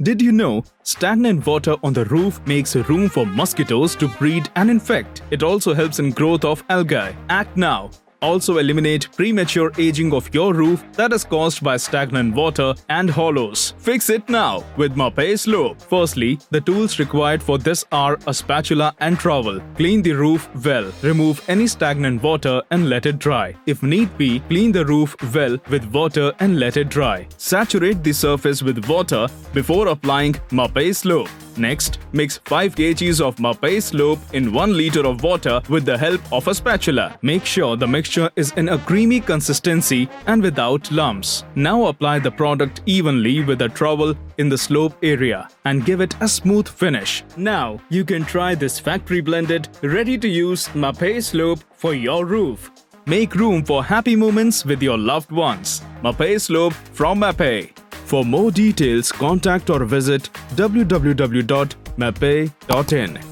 Did you know stagnant water on the roof makes room for mosquitoes to breed and infect? It also helps in growth of algae. Act now. Also eliminate premature aging of your roof that is caused by stagnant water and hollows. Fix it now with Mapei Slope. Firstly, the tools required for this are a spatula and trowel. Clean the roof well. Remove any stagnant water and let it dry. If need be, clean the roof well with water and let it dry. Saturate the surface with water before applying Mapei Slope. Next, mix 5 kg of Mapei Slope in 1 liter of water with the help of a spatula. Make sure the mixture is in a creamy consistency and without lumps. Now apply the product evenly with a trowel in the slope area and give it a smooth finish. Now, you can try this factory blended, ready to use Mapei Slope for your roof. Make room for happy moments with your loved ones. Mapei Slope from Mapei. For more details, contact or visit www.mapei.in.